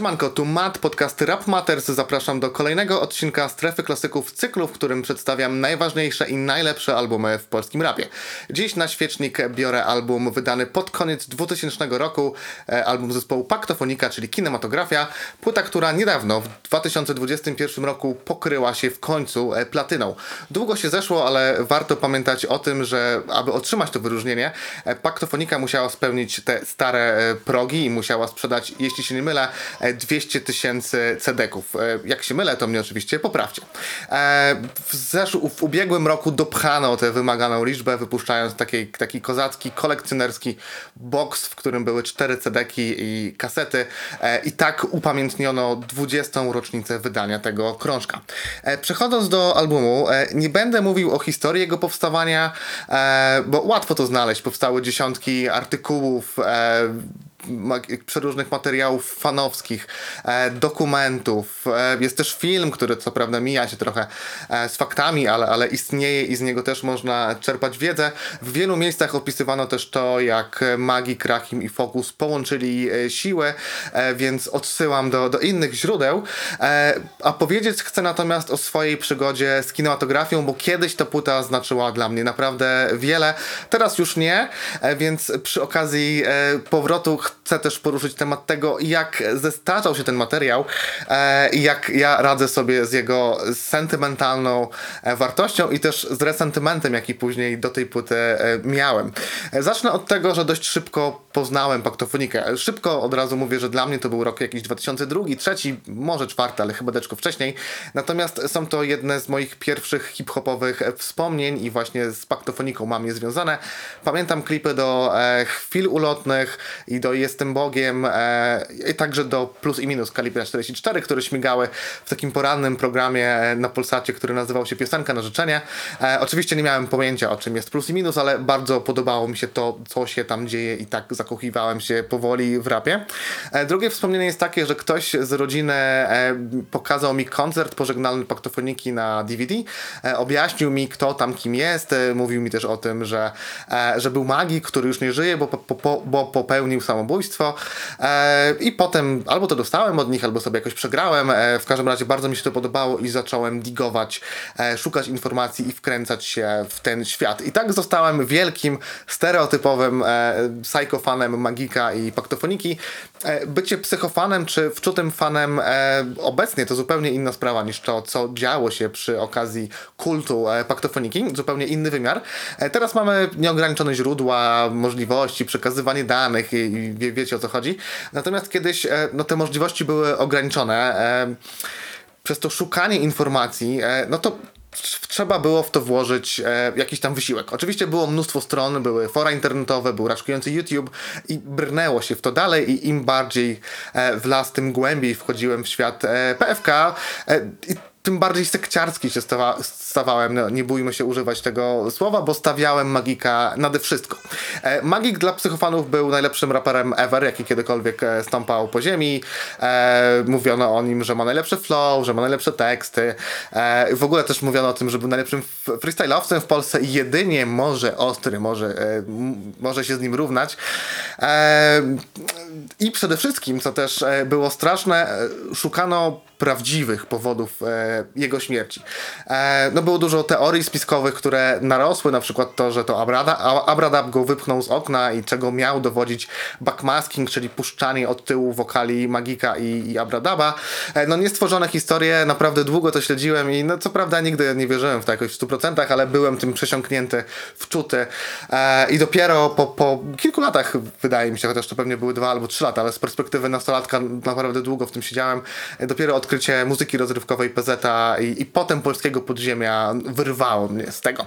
Siemanko, tu Matt, podcast Rap Matters. Zapraszam do kolejnego odcinka Strefy Klasyków cyklu, w którym przedstawiam najważniejsze i najlepsze albumy w polskim rapie. Dziś na świecznik biorę album wydany pod koniec 2000 roku, e, album zespołu Paktofonika, czyli Kinematografia. Płyta, która niedawno, w 2021 roku pokryła się w końcu e, platyną. Długo się zeszło, ale warto pamiętać o tym, że aby otrzymać to wyróżnienie, e, Paktofonika musiała spełnić te stare progi i musiała sprzedać, jeśli się nie mylę, 200 tysięcy cedeków. E, Jak się mylę, to mnie oczywiście poprawcie. E, W, zesz- w ubiegłym roku dopchano tę wymaganą liczbę, wypuszczając taki, taki kozacki, kolekcjonerski box, w którym były cztery cedeki i kasety. E, I tak upamiętniono 20. rocznicę wydania tego krążka. Przechodząc do albumu, nie będę mówił o historii jego powstawania, bo łatwo to znaleźć. Powstały dziesiątki artykułów, przeróżnych materiałów fanowskich, e, dokumentów. E, jest też film, który co prawda mija się trochę e, z faktami, ale, ale istnieje i z niego też można czerpać wiedzę. W wielu miejscach opisywano też to, jak Magi, Krakim i Focus połączyli siły, e, więc odsyłam do, do innych źródeł. A powiedzieć chcę natomiast o swojej przygodzie z kinematografią, bo kiedyś ta płyta znaczyła dla mnie naprawdę wiele. Teraz już nie, więc przy okazji powrotu też poruszyć temat tego, jak zestarzał się ten materiał e, i jak ja radzę sobie z jego sentymentalną e, wartością i też z resentymentem, jaki później do tej płyty e, miałem. Zacznę od tego, że dość szybko poznałem paktofonikę. Szybko od razu mówię, że dla mnie to był rok jakiś 2002, trzeci, może czwarty, ale chyba deczko wcześniej. Natomiast są to jedne z moich pierwszych hip-hopowych wspomnień i właśnie z paktofoniką mam je związane. Pamiętam klipy do Chwil Ulotnych i do Jestem Bogiem e, i także do Plus i Minus Kalibra 44, które śmigały w takim porannym programie e, na Polsacie, który nazywał się Piosenka na życzenie. E, oczywiście nie miałem pojęcia o czym jest Plus i Minus, ale bardzo podobało mi się to, co się tam dzieje i tak zakochiwałem się powoli w rapie. E, drugie wspomnienie jest takie, że ktoś z rodziny e, pokazał mi koncert pożegnalny paktofoniki na DVD, e, objaśnił mi kto tam kim jest, mówił mi też o tym, że, że był magik, który już nie żyje, bo, po, po, bo popełnił samobójstwo e, i potem albo to dostałem od nich, albo sobie jakoś przegrałem, e, w każdym razie bardzo mi się to podobało i zacząłem digować, e, szukać informacji i wkręcać się w ten świat. I tak zostałem wielkim, stereotypowym psychofanem magika i paktofoniki. Bycie psychofanem czy wczutym fanem obecnie to zupełnie inna sprawa niż to, co działo się przy okazji kultu paktofoniki. Zupełnie inny wymiar. Teraz mamy nieograniczone źródła, możliwości, przekazywanie danych i wie, wiecie o co chodzi. Natomiast kiedyś e, no, te możliwości były ograniczone. E, przez to szukanie informacji, e, no to tr- trzeba było w to włożyć e, jakiś tam wysiłek. Oczywiście było mnóstwo stron, były fora internetowe, był raczkujący YouTube i brnęło się w to dalej i im bardziej e, w las, tym głębiej wchodziłem w świat e, PFK e, tym bardziej sekciarski się stawa, stawałem, no, nie bójmy się używać tego słowa, bo stawiałem Magika nade wszystko. E, Magik dla psychofanów był najlepszym raperem ever, jaki kiedykolwiek e, stąpał po ziemi. E, mówiono o nim, że ma najlepszy flow, że ma najlepsze teksty. E, w ogóle też mówiono o tym, że był najlepszym freestyle'owcem w Polsce i jedynie może Ostry może, e, może się z nim równać. E, I przede wszystkim, co też było straszne, szukano prawdziwych powodów e, jego śmierci. E, no było dużo teorii spiskowych, które narosły, na przykład to, że to Abrada, Abradab go wypchnął z okna i czego miał dowodzić backmasking, czyli puszczanie od tyłu wokali Magika i, i Abradaba. E, no niestworzone historie, naprawdę długo to śledziłem i no co prawda nigdy nie wierzyłem w to jakoś w 100%, ale byłem tym przesiąknięty, wczuty e, i dopiero po, po kilku latach, wydaje mi się, chociaż to pewnie były dwa albo trzy lata, ale z perspektywy nastolatka naprawdę długo w tym siedziałem, dopiero odkrycie muzyki rozrywkowej PZ i, i potem polskiego podziemia wyrwało mnie z tego.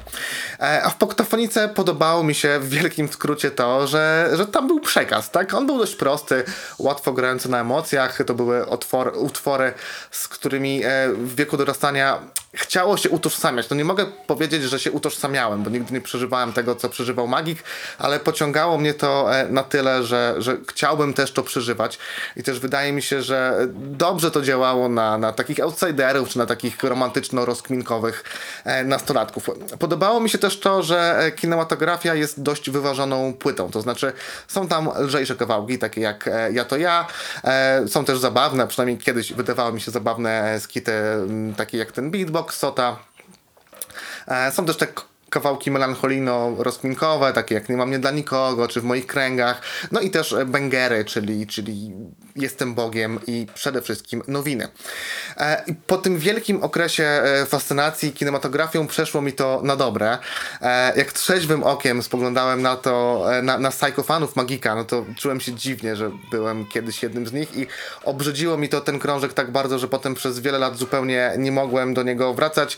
E, a w Poktofonice podobało mi się w wielkim skrócie to, że, że tam był przekaz, tak? On był dość prosty, łatwo grający na emocjach, to były otwor, utwory, z którymi e, w wieku dorastania chciało się utożsamiać. No nie mogę powiedzieć, że się utożsamiałem, bo nigdy nie przeżywałem tego, co przeżywał Magik, ale pociągało mnie to e, na tyle, że, że chciałbym też to przeżywać i też wydaje mi się, że dobrze to działało na, na takich outsiderów, czy na takich romantyczno-rozkminkowych nastolatków. Podobało mi się też to, że e, kinematografia jest dość wyważoną płytą, to znaczy są tam lżejsze kawałki, takie jak Ja to ja, są też zabawne, przynajmniej kiedyś wydawały mi się zabawne skity, takie jak ten beatbox, Sota. E, są też te kawałki melancholijno-rozkminkowe, takie jak Nie mam nie dla nikogo, czy w moich kręgach. No i też bengery, czyli, czyli Jestem Bogiem i przede wszystkim nowiny. E, po tym wielkim okresie e, fascynacji kinematografią przeszło mi to na dobre. E, jak trzeźwym okiem spoglądałem na to, na, na psychofanów Magika, no to czułem się dziwnie, że byłem kiedyś jednym z nich i obrzydziło mi to ten krążek tak bardzo, że potem przez wiele lat zupełnie nie mogłem do niego wracać.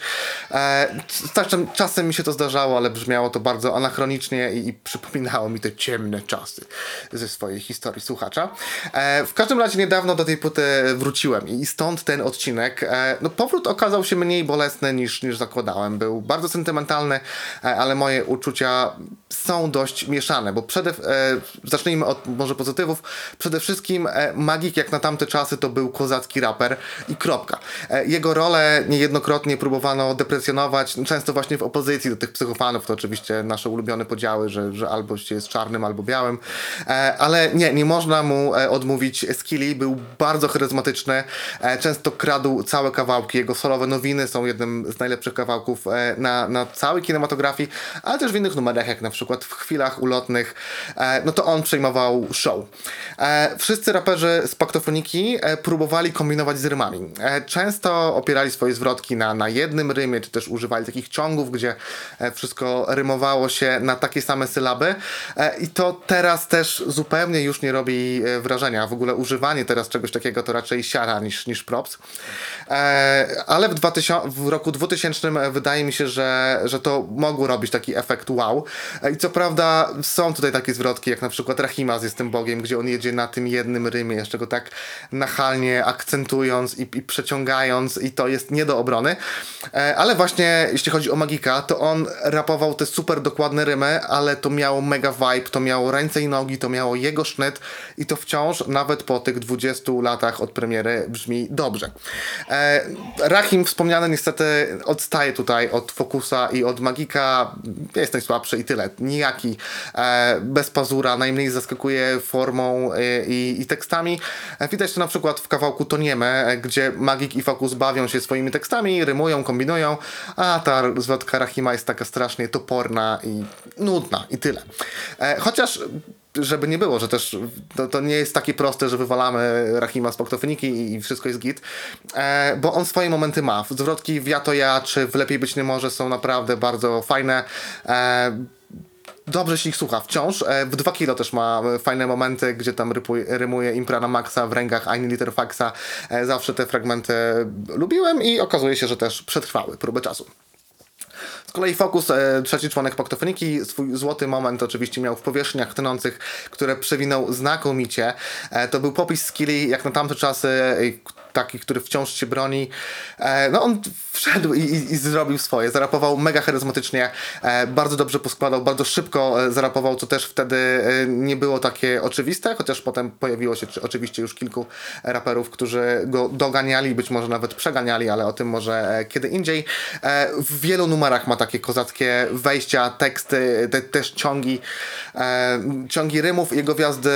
Czasem, czasem mi się to zdarzało, ale brzmiało to bardzo anachronicznie i, i przypominało mi te ciemne czasy ze swojej historii słuchacza. W każdym razie niedawno do tej płyty wróciłem i stąd ten odcinek. E, no powrót okazał się mniej bolesny niż, niż zakładałem. Był bardzo sentymentalny, e, ale moje uczucia są dość mieszane, bo przede, e, zacznijmy od może pozytywów. Przede wszystkim Magik jak na tamte czasy to był kozacki raper i kropka. Jego rolę niejednokrotnie próbowano deprecjonować, często właśnie w opozycji do tych psychofanów, to oczywiście nasze ulubione podziały, że, że albo się jest czarnym, albo białym, ale nie, nie można mu odmówić skilli, był bardzo charyzmatyczny, e, często kradł całe kawałki, jego solowe nowiny są jednym z najlepszych kawałków e, na, na całej kinematografii, ale też w innych numerach, jak na przykład w chwilach ulotnych, e, no to on przejmował show. Wszyscy raperzy z Paktofoniki próbowali kombinować z rymami. Często opierali swoje zwrotki na, na jednym rymie, czy też używali takich ciągów, gdzie wszystko rymowało się na takie same sylaby i to teraz też zupełnie już nie robi wrażenia. W ogóle używanie teraz czegoś takiego to raczej siara niż, niż props. E, ale w, 2000, w roku 2000 wydaje mi się, że, że to mogło robić taki efekt wow. E, I co prawda są tutaj takie zwrotki, jak na przykład Rahima z Jestem Bogiem, gdzie on jedzie na tym jednym rymie, jeszcze go tak nachalnie akcentując i, i przeciągając i to jest nie do obrony. E, ale właśnie jeśli chodzi o Magika, to on rapował te super dokładne rymy, ale to miało mega vibe, to miało ręce i nogi, to miało jego sznyt i to wciąż nawet po tych 20 latach od premiery brzmi dobrze. E, Rahim wspomniany niestety odstaje tutaj od Fokusa i od Magika. Jest najsłabszy i tyle. Nijaki. E, bez pazura. Najmniej zaskakuje formą e, i, i tekstami. E, widać to na przykład w kawałku Toniemy, e, gdzie Magik i Fokus bawią się swoimi tekstami, rymują, kombinują, a ta zwrotka Rahima jest taka strasznie toporna i nudna i tyle. E, chociaż żeby nie było, że też to, to, nie jest takie proste, że wywalamy Rahima z Poktofoniki i, wszystko jest git, e, bo on swoje momenty ma. Zwrotki w Ja to ja, czy w Lepiej być nie może są naprawdę bardzo fajne. E, dobrze się ich słucha wciąż. E, w 2 kilo też ma fajne momenty, gdzie tam rymuje, rymuje impra na maksa w rękach Aini Liter Faxa. E, zawsze te fragmenty lubiłem i okazuje się, że też przetrwały próbę czasu kolei Focus, e, trzeci członek Paktofoniki, swój złoty moment oczywiście miał w powierzchniach tnących, które przewinął znakomicie. E, to był popis skilli jak na tamte czasy, taki, który wciąż się broni. E, no on wszedł i, i, i, zrobił swoje. Zarapował mega charyzmatycznie, e, bardzo dobrze poskładał, bardzo szybko e, zarapował, co też wtedy nie było takie oczywiste, chociaż potem pojawiło się czy, oczywiście już kilku raperów, którzy go doganiali, być może nawet przeganiali, ale o tym może kiedy indziej. W wielu numerach ma takie kozackie wejścia, teksty, te, też ciągi, ciągi rymów. Jego wjazdy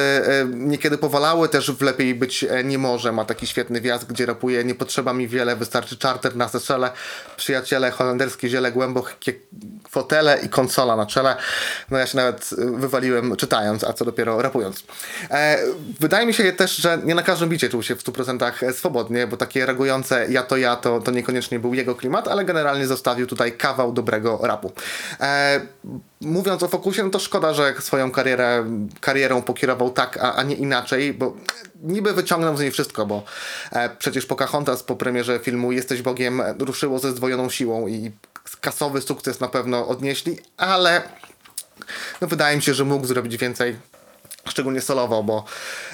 niekiedy powalały, też w Lepiej Być Nie Może ma taki świetny wjazd, gdzie rapuje nie potrzeba mi wiele, wystarczy czarter na Seszele, przyjaciele, holenderskie ziele, głębokie fotele i konsola na czele. No ja się nawet wywaliłem czytając, a co dopiero rapując. E, wydaje mi się też, że nie na każdym bicie czuł się w 100% swobodnie, bo takie reagujące ja to ja to, to niekoniecznie był jego klimat, ale generalnie zostawił tutaj kawał dobrego rapu. E, mówiąc o fokusie, no to szkoda, że swoją karierę, karierą pokierował tak, a, a nie inaczej, bo niby wyciągnął z niej wszystko, bo e, przecież Pocahontas po premierze filmu Jesteś Bogiem ruszyło ze zdwojoną siłą i kasowy sukces na pewno odnieśli, ale no wydaje mi się, że mógł zrobić więcej szczególnie solowo, bo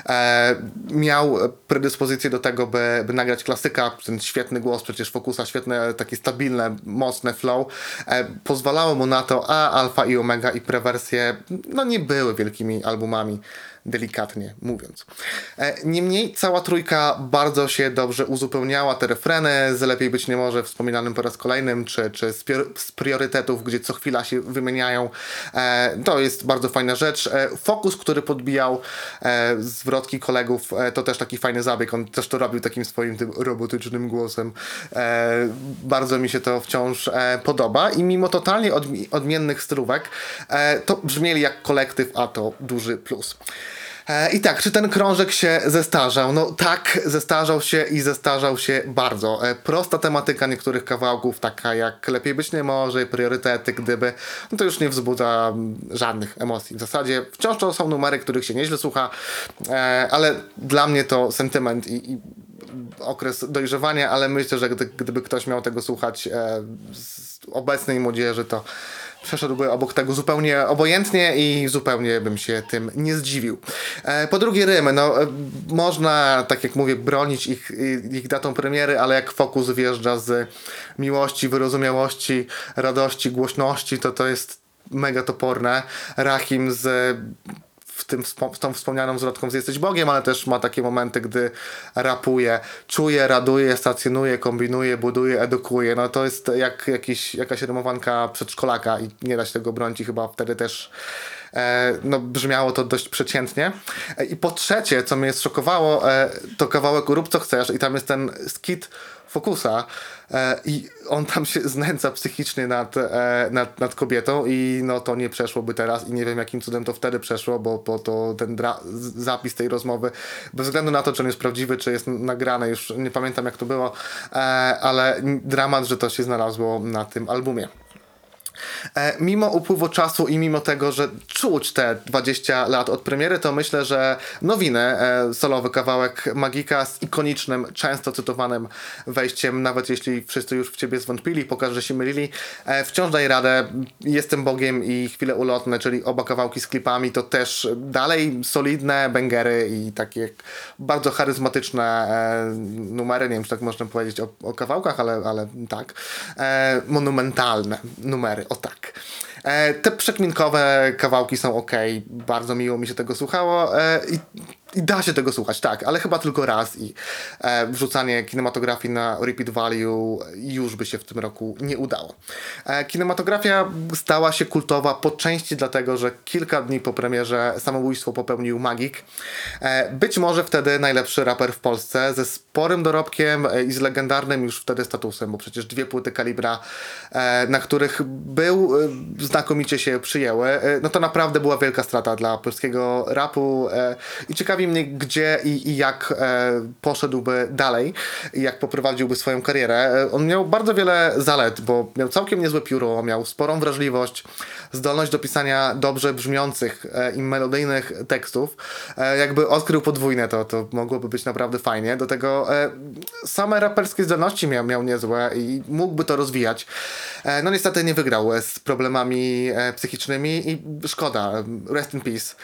e, miał predyspozycję do tego, by, by nagrać klasyka, ten świetny głos, przecież Focusa, świetne, takie stabilne, mocne flow, e, pozwalało mu na to, a Alfa i Omega i prewersje, no nie były wielkimi albumami delikatnie mówiąc. E, niemniej cała trójka bardzo się dobrze uzupełniała te refreny, z lepiej być nie może wspominanym po raz kolejnym, czy, czy z, z priorytetów, gdzie co chwila się wymieniają. E, to jest bardzo fajna rzecz. E, fokus, który podbijał zwrotki kolegów, to też taki fajny zabieg. On też to robił takim swoim tym robotycznym głosem. Bardzo mi się to wciąż podoba i mimo totalnie odmiennych stylówek, to brzmieli jak kolektyw, a to duży plus. E, I tak, czy ten krążek się zestarzał? No tak, zestarzał się i zestarzał się bardzo. E, prosta tematyka niektórych kawałków, taka jak lepiej być nie może, priorytety, gdyby, no to już nie wzbudza żadnych emocji. W zasadzie wciąż to są numery, których się nieźle słucha, e, ale dla mnie to sentyment i, i okres dojrzewania, ale myślę, że gdy, gdyby ktoś miał tego słuchać z obecnej młodzieży, to przeszedłby obok tego zupełnie obojętnie i zupełnie bym się tym nie zdziwił. E, po drugie rymy, no e, można, tak jak mówię, bronić ich, ich datą premiery, ale jak fokus wjeżdża z miłości, wyrozumiałości, radości, głośności, to to jest mega toporne. Rahim z w, tym, w tą wspomnianą zwrotką z Jesteś Bogiem, ale też ma takie momenty, gdy rapuje, czuje, raduje, stacjonuje, kombinuje, buduje, edukuje. No to jest jak jakiś, jakaś rymowanka przedszkolaka i nie da się tego bronić i chyba wtedy też e, no, brzmiało to dość przeciętnie. E, I po trzecie, co mnie szokowało, e, to kawałek Rób co chcesz i tam jest ten skit Fokusa e, i on tam się znęca psychicznie nad, e, nad, nad kobietą i no to nie przeszłoby teraz i nie wiem jakim cudem to wtedy przeszło, bo, bo to ten zapis tej rozmowy, bez względu na to, czy on jest prawdziwy, czy jest nagrany, już nie pamiętam jak to było, e, ale dramat, że to się znalazło na tym albumie. E, mimo upływu czasu i mimo tego, że czuć te 20 lat od premiery, to myślę, że nowinę, e, solowy kawałek Magika z ikonicznym, często cytowanym wejściem, nawet jeśli wszyscy już w ciebie zwątpili, pokaż, że się mylili, e, wciąż daje radę. Jestem Bogiem i chwile ulotne, czyli oba kawałki z klipami, to też dalej solidne bangery i takie bardzo charyzmatyczne numery, nie wiem, czy tak można powiedzieć o, o kawałkach, ale, ale tak, monumentalne numery o tak. E, te przekminkowe kawałki są ok, bardzo miło mi się tego słuchało e, i i da się tego słuchać, tak, ale chyba tylko raz i e, wrzucanie kinematografii na repeat value już by się w tym roku nie udało. E, kinematografia stała się kultowa po części dlatego, że kilka dni po premierze samobójstwo popełnił Magik. E, być może wtedy najlepszy raper w Polsce ze sporym dorobkiem e, i z legendarnym już wtedy statusem, bo przecież dwie płyty kalibra, e, na których był, e, znakomicie się przyjęły. no to naprawdę była wielka strata dla polskiego rapu i ciekawi mnie, gdzie i, i jak e, poszedłby dalej jak poprowadziłby swoją karierę. E, on miał bardzo wiele zalet, bo miał całkiem niezłe pióro, miał sporą wrażliwość, zdolność do pisania dobrze brzmiących e, i melodyjnych tekstów. E, jakby odkrył podwójne, to, to mogłoby być naprawdę fajnie. Do tego e, same raperskie zdolności miał, miał niezłe i mógłby to rozwijać. E, no niestety nie wygrał z problemami psychicznymi i szkoda. Rest in peace.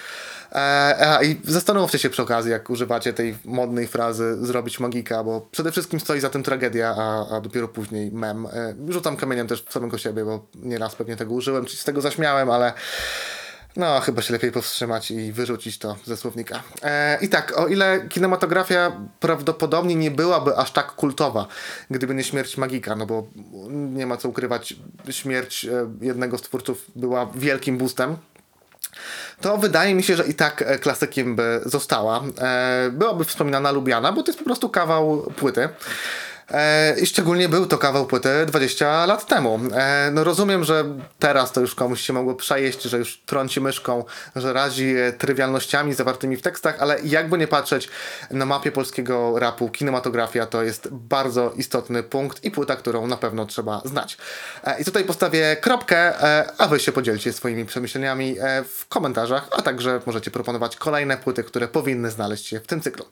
E, I zastanówcie się przy okazji, jak używacie tej modnej frazy zrobić magika, bo przede wszystkim stoi za tym tragedia, a, a dopiero później mem. E, rzucam kamieniem też w samego siebie, bo nieraz pewnie tego użyłem, czy z tego zaśmiałem, ale no, chyba się lepiej powstrzymać i wyrzucić to ze słownika. E, I tak, o ile kinematografia prawdopodobnie nie byłaby aż tak kultowa, gdyby nie śmierć Magika, no bo nie ma co ukrywać, śmierć e, jednego z twórców była wielkim boostem to wydaje mi się, że i tak e, klasykiem by została. E, byłaby wspominana Lubiana, bo to jest po prostu kawał płyty. E, I szczególnie był to kawał płyty 20 lat temu. E, no rozumiem, że teraz to już komuś się mogło przejeść, że już trąci myszką, że razi e, trywialnościami zawartymi w tekstach, ale jakby nie patrzeć na mapie polskiego rapu, kinematografia to jest bardzo istotny punkt i płyta, którą na pewno trzeba znać. I tutaj postawię kropkę, a wy się podzielcie swoimi przemyśleniami w komentarzach, a także możecie proponować kolejne płyty, które powinny znaleźć się w tym cyklu.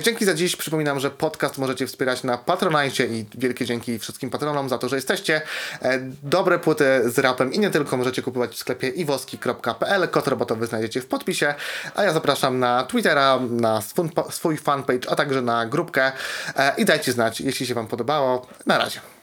Dzięki za dziś. Przypominam, że podcast możecie wspierać na Patronajcie i wielkie dzięki wszystkim patronom za to, że jesteście. E, Dobre płyty z rapem i nie tylko możecie kupować w sklepie iwoski.pl. Kod robotowy znajdziecie w podpisie. A ja zapraszam na Twittera, na swój, swój fanpage, a także na grupkę. E, I dajcie znać, jeśli się Wam podobało. Na razie.